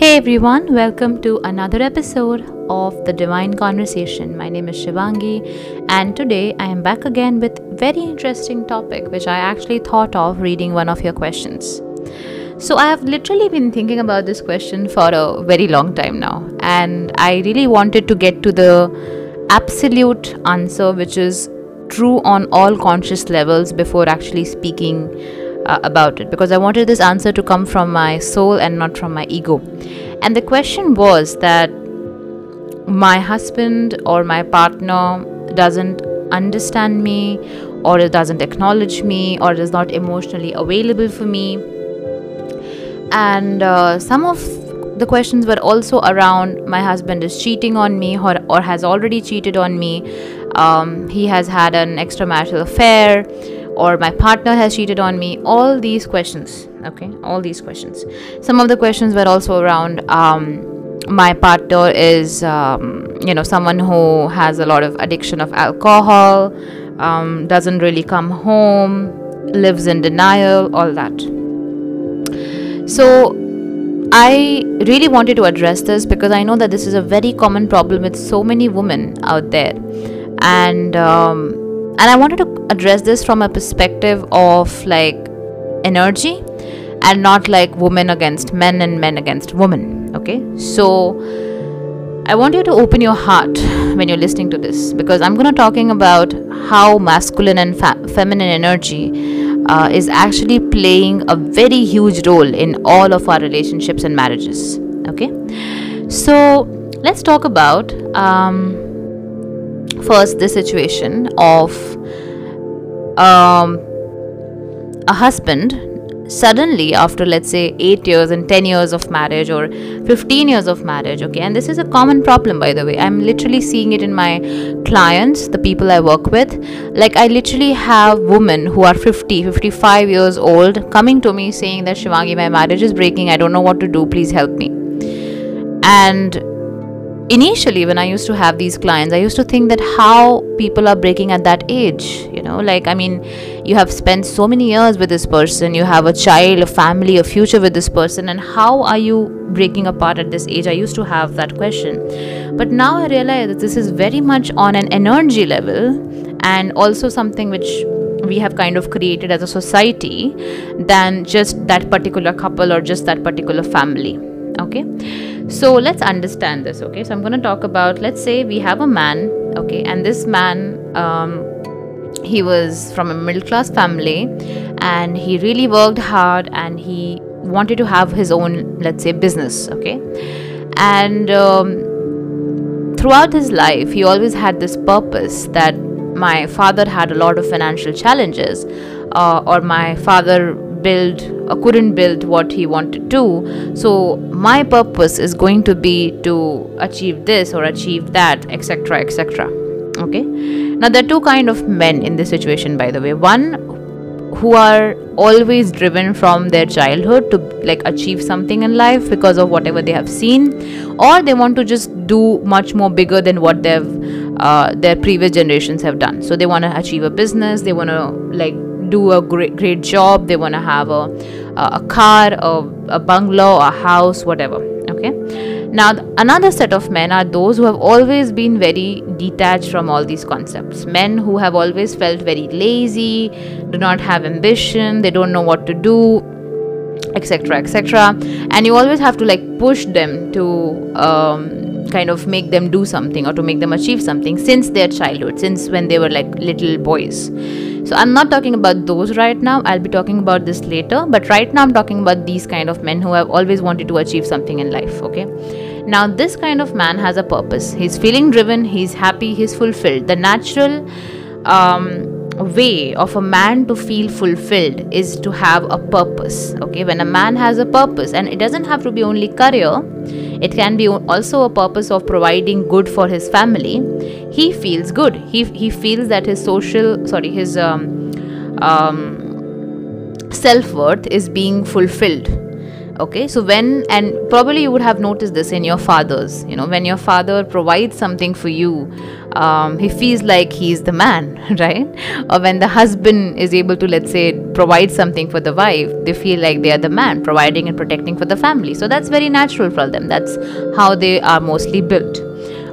Hey everyone, welcome to another episode of the Divine Conversation. My name is Shivangi and today I am back again with very interesting topic which I actually thought of reading one of your questions. So I have literally been thinking about this question for a very long time now and I really wanted to get to the absolute answer which is true on all conscious levels before actually speaking uh, about it because I wanted this answer to come from my soul and not from my ego. And the question was that my husband or my partner doesn't understand me or it doesn't acknowledge me or is not emotionally available for me. And uh, some of the questions were also around my husband is cheating on me or, or has already cheated on me. Um, he has had an extramarital affair or my partner has cheated on me all these questions okay? All these questions. Some of the questions were also around um, my partner is um, you know someone who has a lot of addiction of alcohol um, doesn't really come home lives in denial all that. So i really wanted to address this because i know that this is a very common problem with so many women out there. And um, and i wanted to address this from a perspective of like energy and not like women against men and men against women okay? So i want you to open your heart when you're listening to this because i'm going to talking about how masculine and fa- feminine energy uh, is actually playing a very huge role in all of our relationships and marriages okay? So let's talk about um, first the situation of um, a husband suddenly after let's say 8 years and 10 years of marriage or 15 years of marriage okay? And this is a common problem by the way. I'm literally seeing it in my clients the people i work with. Like i literally have women who are 50 55 years old coming to me saying that shivangi my marriage is breaking. I don't know what to do. Please help me. And initially when i used to have these clients i used to think that how people are breaking at that age you know? Like i mean you have spent so many years with this person you have a child a family a future with this person and how are you breaking apart at this age? I used to have that question. But now i realize that this is very much on an energy level and also something which we have kind of created as a society than just that particular couple or just that particular family okay? So let's understand this okay? So i'm going to talk about let's say we have a man okay? And this man um, he was from a middle class family and he really worked hard and he wanted to have his own let's say business okay? And um, throughout his life he always had this purpose that my father had a lot of financial challenges uh, or my father build or couldn't build what he wanted to so my purpose is going to be to achieve this or achieve that etc etc okay? Now there are two kind of men in this situation by the way. One who are always driven from their childhood to like achieve something in life because of whatever they have seen or they want to just do much more bigger than what they've uh, their previous generations have done. So they want to achieve a business they want to like do a great great job. They want to have a a car a, a bungalow a house whatever okay? Now another set of men are those who have always been very detached from all these concepts. Men who have always felt very lazy do not have ambition they don't know what to do etc etc and you always have to like push them to um, kind of make them do something or to make them achieve something since their childhood since when they were like little boys so i'm not talking about those right now. I'll be talking about this later. But right now i'm talking about these kind of men who have always wanted to achieve something in life okay? Now this kind of man has a purpose. He's feeling driven. He's happy. He's fulfilled. The natural um, way of a man to feel fulfilled is to have a purpose okay? When a man has a purpose and it doesn't have to be only career it can be also a purpose of providing good for his family. He feels good. He, he feels that his social sorry his um, um, self-worth is being fulfilled okay so when and probably you would have noticed this in your fathers you know when your father provides something for you um, he feels like he's the man right? Or when the husband is able to let's say provide something for the wife they feel like they are the man providing and protecting for the family. So that's very natural for them. That's how they are mostly built.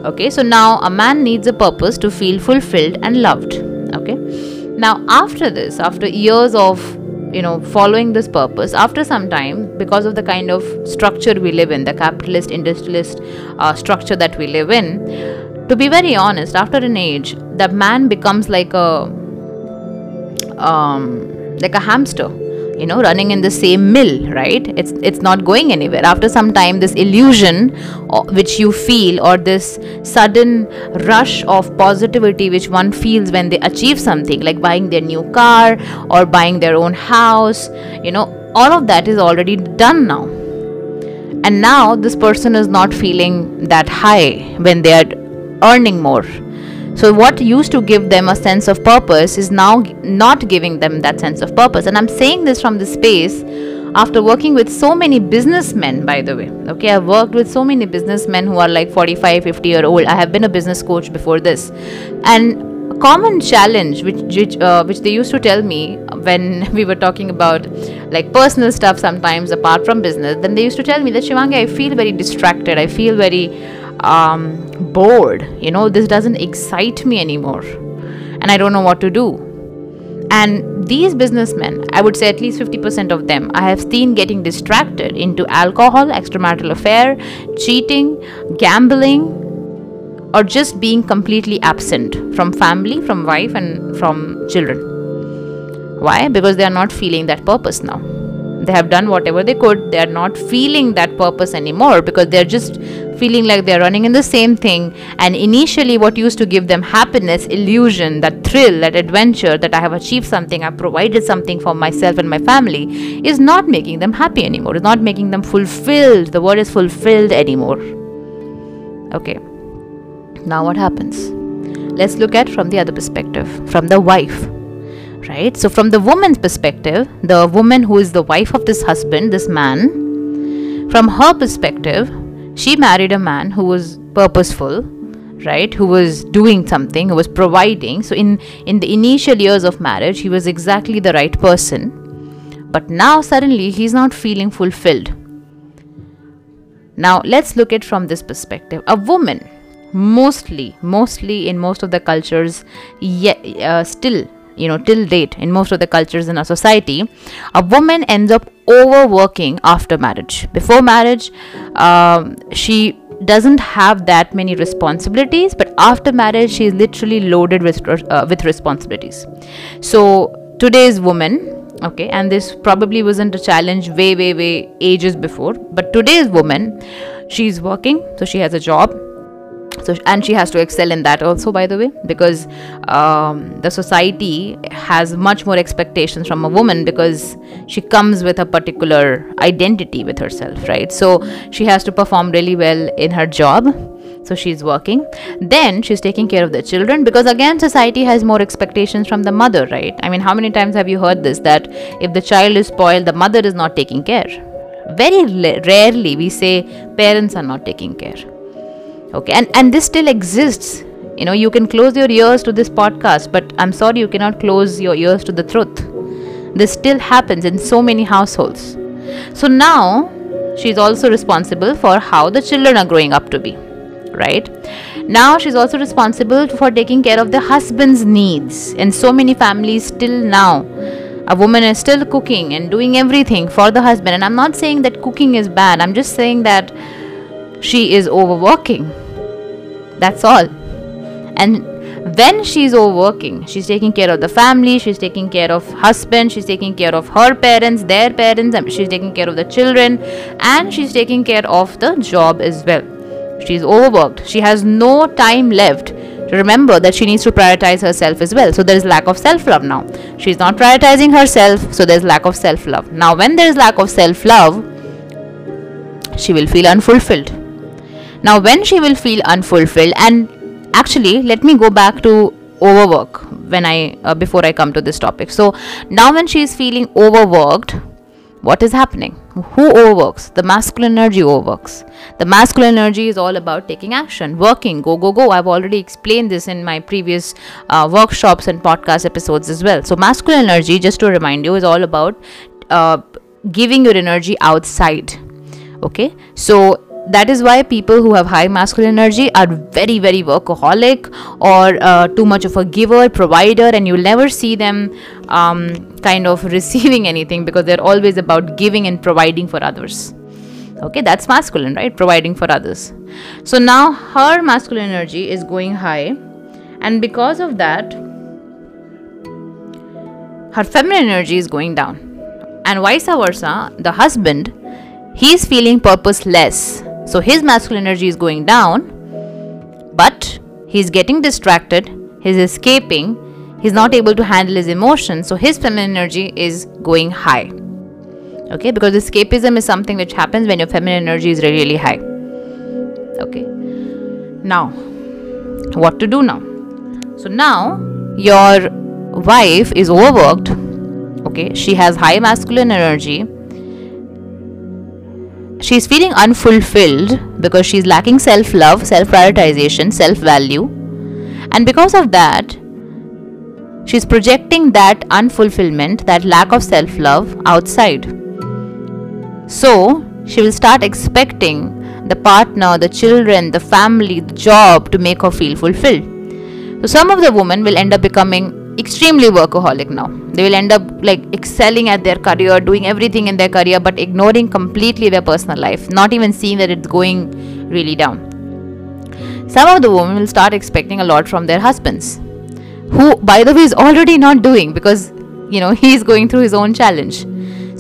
Okay so now a man needs a purpose to feel fulfilled and loved. Okay now after this after years of you know following this purpose after some time because of the kind of structure we live in the capitalist industrialist uh, structure that we live in to be very honest after an age the man becomes like a um, like a hamster you know running in the same mill right? It's it's not going anywhere. After some time this illusion uh, which you feel or this sudden rush of positivity which one feels when they achieve something like buying their new car or buying their own house you know all of that is already done now. And now this person is not feeling that high when they are earning more so, what used to give them a sense of purpose is now not giving them that sense of purpose. And I'm saying this from the space after working with so many businessmen, by the way. Okay, I've worked with so many businessmen who are like 45, 50 year old. I have been a business coach before this. And a common challenge which which, uh, which they used to tell me when we were talking about like personal stuff sometimes apart from business then they used to tell me that shivangi i feel very distracted i feel very um, bored. You know, this doesn't excite me anymore. And I don't know what to do. And these businessmen, I would say at least 50% of them, I have seen getting distracted into alcohol, extramarital affair, cheating, gambling, or just being completely absent from family, from wife, and from children. Why? Because they are not feeling that purpose now they have done whatever they could they are not feeling that purpose anymore because they're just feeling like they're running in the same thing. And initially what used to give them happiness illusion that thrill that adventure that i have achieved something i've provided something for myself and my family is not making them happy anymore. It's not making them fulfilled. The word is fulfilled anymore. Okay. Now what happens? Let's look at from the other perspective from the wife right? So, from the woman's perspective, the woman who is the wife of this husband, this man, from her perspective, she married a man who was purposeful right who was doing something who was providing. So in in the initial years of marriage he was exactly the right person. But now suddenly he's not feeling fulfilled. Now let's look at from this perspective. A woman mostly mostly in most of the cultures yeah, uh, still you know till date in most of the cultures in our society a woman ends up overworking after marriage. Before marriage um, she doesn't have that many responsibilities but after marriage she is literally loaded with uh, with responsibilities. So today's woman okay and this probably wasn't a challenge way way way ages before but today's woman she's working so she has a job so and she has to excel in that also by the way because um, the society has much more expectations from a woman because she comes with a particular identity with herself right? So she has to perform really well in her job so she's working. Then she's taking care of the children because again society has more expectations from the mother right? I mean how many times have you heard this that if the child is spoiled the mother is not taking care? Very rarely we say parents are not taking care okay and and this still exists. You know you can close your ears to this podcast but i'm sorry you cannot close your ears to the truth. This still happens in so many households. So now she's also responsible for how the children are growing up to be right? Now she's also responsible for taking care of the husband's needs. In so many families still now a woman is still cooking and doing everything for the husband. And i'm not saying that cooking is bad. I'm just saying that she is overworking. That's all. And when she's overworking, she's taking care of the family, she's taking care of husband, she's taking care of her parents, their parents, she's taking care of the children, and she's taking care of the job as well. She's overworked. She has no time left to remember that she needs to prioritize herself as well. So there is lack of self-love now. She's not prioritizing herself, so there's lack of self-love. Now when there is lack of self-love, she will feel unfulfilled now, when she will feel unfulfilled, and actually, let me go back to overwork when I uh, before I come to this topic. So now, when she is feeling overworked, what is happening? Who overworks? The masculine energy overworks. The masculine energy is all about taking action, working, go, go, go. I've already explained this in my previous uh, workshops and podcast episodes as well. So, masculine energy, just to remind you, is all about uh, giving your energy outside. Okay, so that is why people who have high masculine energy are very very workaholic or uh, too much of a giver provider and you'll never see them um, kind of receiving anything because they're always about giving and providing for others. Okay that's masculine right? Providing for others. So now her masculine energy is going high and because of that her feminine energy is going down. And vice versa the husband he's feeling purposeless so his masculine energy is going down, but he's getting distracted, he's escaping, he's not able to handle his emotions. So his feminine energy is going high. Okay, because escapism is something which happens when your feminine energy is really, really high. Okay, now what to do now? So now your wife is overworked. Okay, she has high masculine energy she's feeling unfulfilled because she's lacking self love, self prioritization, self value. And because of that, she's projecting that unfulfillment, that lack of self love outside. So, she will start expecting the partner, the children, the family, the job to make her feel fulfilled. So, some of the women will end up becoming extremely workaholic now. They will end up like excelling at their career doing everything in their career but ignoring completely their personal life not even seeing that it's going really down. Some of the women will start expecting a lot from their husbands who by the way is already not doing because you know he's going through his own challenge.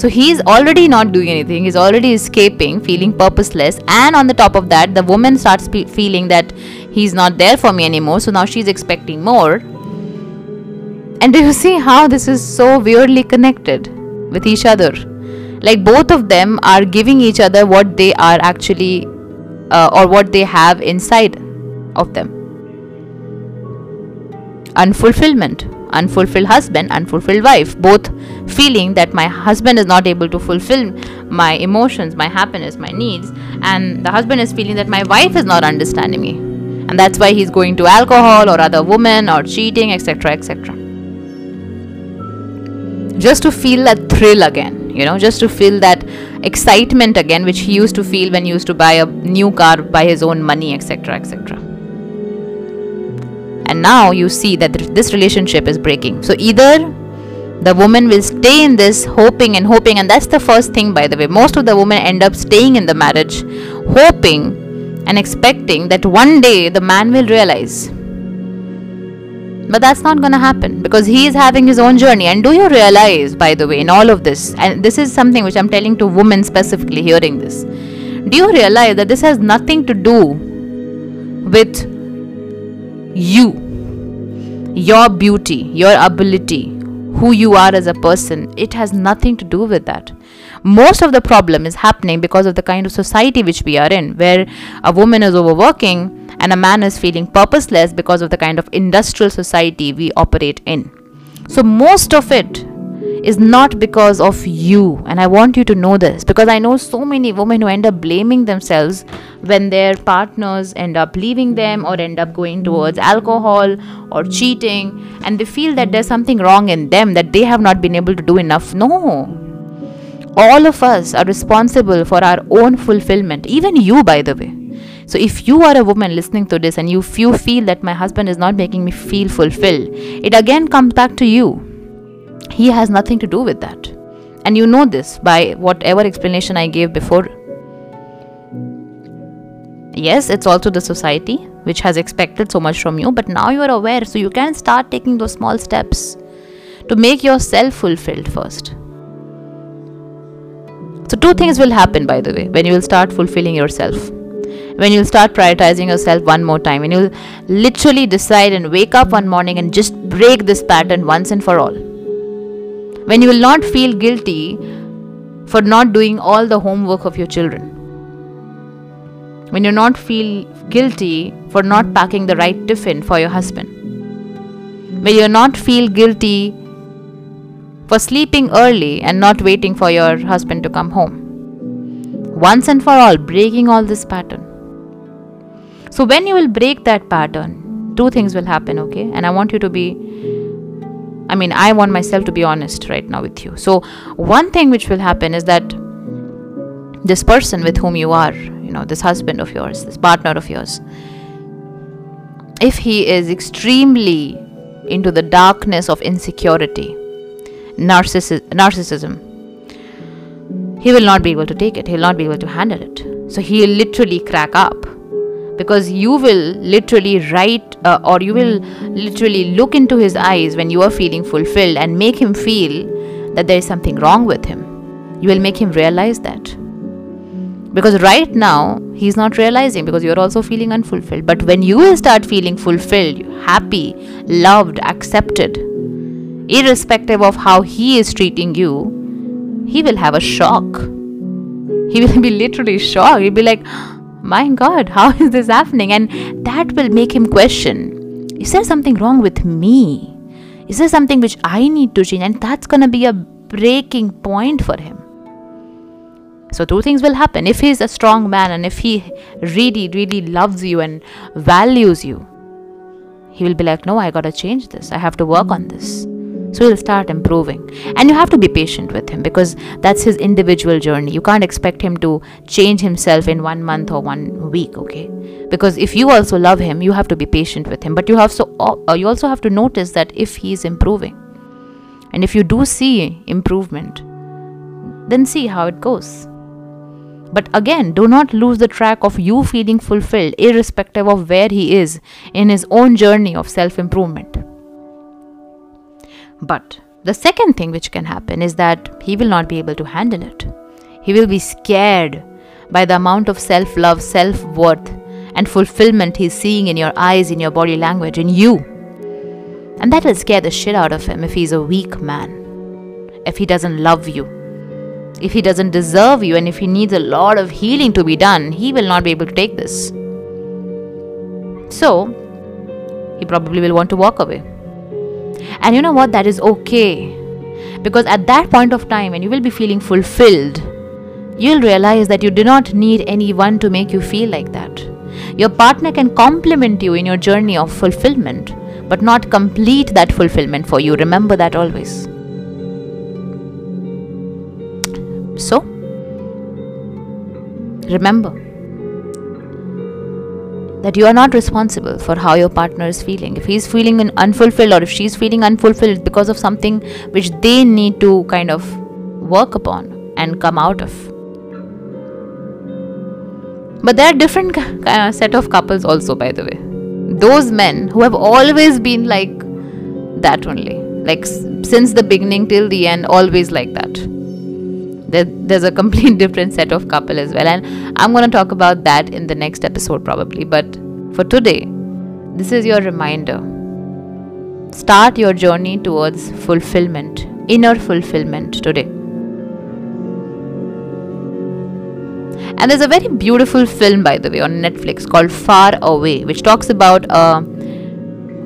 So he's already not doing anything he's already escaping feeling purposeless and on the top of that the woman starts pe- feeling that he's not there for me anymore so now she's expecting more and do you see how this is so weirdly connected with each other? Like both of them are giving each other what they are actually uh, or what they have inside of them. Unfulfillment, unfulfilled husband, unfulfilled wife, both feeling that my husband is not able to fulfill my emotions, my happiness, my needs, and the husband is feeling that my wife is not understanding me. And that's why he's going to alcohol or other women or cheating, etc. etc just to feel that thrill again you know just to feel that excitement again which he used to feel when he used to buy a new car by his own money etc etc and now you see that this relationship is breaking. So either the woman will stay in this hoping and hoping and that's the first thing by the way. Most of the women end up staying in the marriage hoping and expecting that one day the man will realize but that's not going to happen because he is having his own journey. And do you realize, by the way, in all of this, and this is something which I'm telling to women specifically hearing this, do you realize that this has nothing to do with you, your beauty, your ability, who you are as a person? It has nothing to do with that most of the problem is happening because of the kind of society which we are in where a woman is overworking and a man is feeling purposeless because of the kind of industrial society we operate in. So, most of it is not because of you, and I want you to know this because I know so many women who end up blaming themselves when their partners end up leaving them or end up going towards alcohol or cheating, and they feel that there's something wrong in them that they have not been able to do enough. No, all of us are responsible for our own fulfillment, even you, by the way. So if you are a woman listening to this and you, you feel that my husband is not making me feel fulfilled, it again comes back to you. He has nothing to do with that. And you know this by whatever explanation I gave before. Yes, it's also the society which has expected so much from you, but now you are aware, so you can start taking those small steps to make yourself fulfilled first. So, two things will happen, by the way, when you will start fulfilling yourself when you'll start prioritizing yourself one more time, when you'll literally decide and wake up one morning and just break this pattern once and for all. When you will not feel guilty for not doing all the homework of your children. When you not feel guilty for not packing the right tiffin for your husband. When you not feel guilty for sleeping early and not waiting for your husband to come home. Once and for all, breaking all this pattern. So, when you will break that pattern, two things will happen, okay? And I want you to be, I mean, I want myself to be honest right now with you. So, one thing which will happen is that this person with whom you are, you know, this husband of yours, this partner of yours, if he is extremely into the darkness of insecurity, narcissi- narcissism, he will not be able to take it. He'll not be able to handle it. So he'll literally crack up because you will literally write uh, or you will literally look into his eyes when you are feeling fulfilled and make him feel that there is something wrong with him. You will make him realize that. Because right now, he's not realizing because you're also feeling unfulfilled. But when you will start feeling fulfilled, happy, loved, accepted, irrespective of how he is treating you, he will have a shock. He will be literally shocked. He'll be like, My God, how is this happening? And that will make him question Is there something wrong with me? Is there something which I need to change? And that's going to be a breaking point for him. So, two things will happen. If he's a strong man and if he really, really loves you and values you, he will be like, No, I got to change this. I have to work on this. So he'll start improving. And you have to be patient with him because that's his individual journey. You can't expect him to change himself in one month or one week, okay? Because if you also love him, you have to be patient with him. But you have so uh, you also have to notice that if he is improving. And if you do see improvement, then see how it goes. But again, do not lose the track of you feeling fulfilled, irrespective of where he is in his own journey of self improvement. But the second thing which can happen is that he will not be able to handle it. He will be scared by the amount of self love, self worth, and fulfillment he's seeing in your eyes, in your body language, in you. And that will scare the shit out of him if he's a weak man, if he doesn't love you, if he doesn't deserve you, and if he needs a lot of healing to be done, he will not be able to take this. So, he probably will want to walk away. And you know what? That is okay. Because at that point of time, when you will be feeling fulfilled, you'll realize that you do not need anyone to make you feel like that. Your partner can complement you in your journey of fulfillment, but not complete that fulfillment for you. Remember that always. So, remember that you are not responsible for how your partner is feeling. If he's feeling unfulfilled or if she's feeling unfulfilled because of something which they need to kind of work upon and come out of. But there are different uh, set of couples also, by the way. Those men who have always been like that only, like since the beginning till the end, always like that. There, there's a complete different set of couple as well, and I'm going to talk about that in the next episode probably. But for today, this is your reminder. Start your journey towards fulfillment, inner fulfillment today. And there's a very beautiful film, by the way, on Netflix called Faraway, which talks about a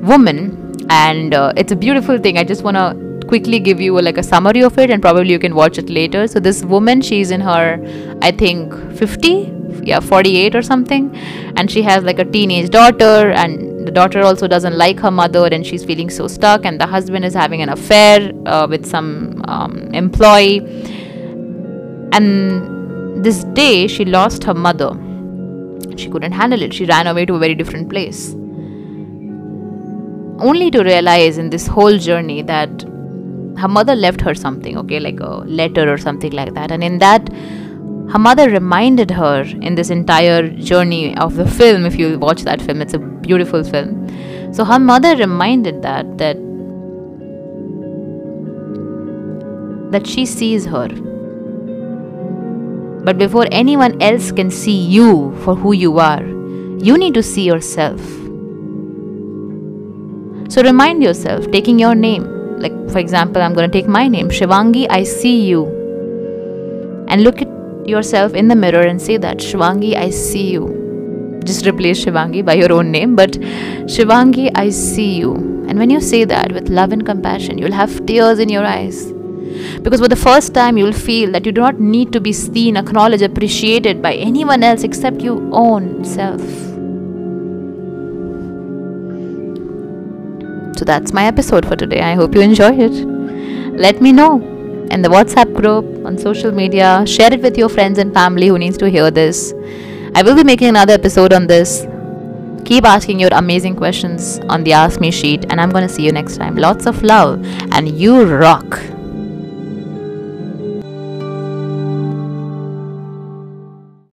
woman, and uh, it's a beautiful thing. I just want to quickly give you a, like a summary of it, and probably you can watch it later. So this woman, she's in her, I think, 50, yeah, 48 or something, and she has like a teenage daughter, and the daughter also doesn't like her mother, and she's feeling so stuck, and the husband is having an affair uh, with some um, employee, and this day, she lost her mother. She couldn't handle it. She ran away to a very different place. Only to realize in this whole journey that her mother left her something, okay, like a letter or something like that. And in that, her mother reminded her in this entire journey of the film. If you watch that film, it's a beautiful film. So her mother reminded that that that she sees her but before anyone else can see you for who you are, you need to see yourself. So remind yourself, taking your name. Like, for example, I'm going to take my name, Shivangi, I see you. And look at yourself in the mirror and say that, Shivangi, I see you. Just replace Shivangi by your own name, but Shivangi, I see you. And when you say that with love and compassion, you'll have tears in your eyes Because for the first time, you'll feel that you do not need to be seen, acknowledged, appreciated by anyone else except your own self. So that's my episode for today. I hope you enjoyed it. Let me know in the WhatsApp group, on social media. Share it with your friends and family who needs to hear this. I will be making another episode on this. Keep asking your amazing questions on the Ask Me sheet, and I'm to see you next time. Lots of love, and you rock.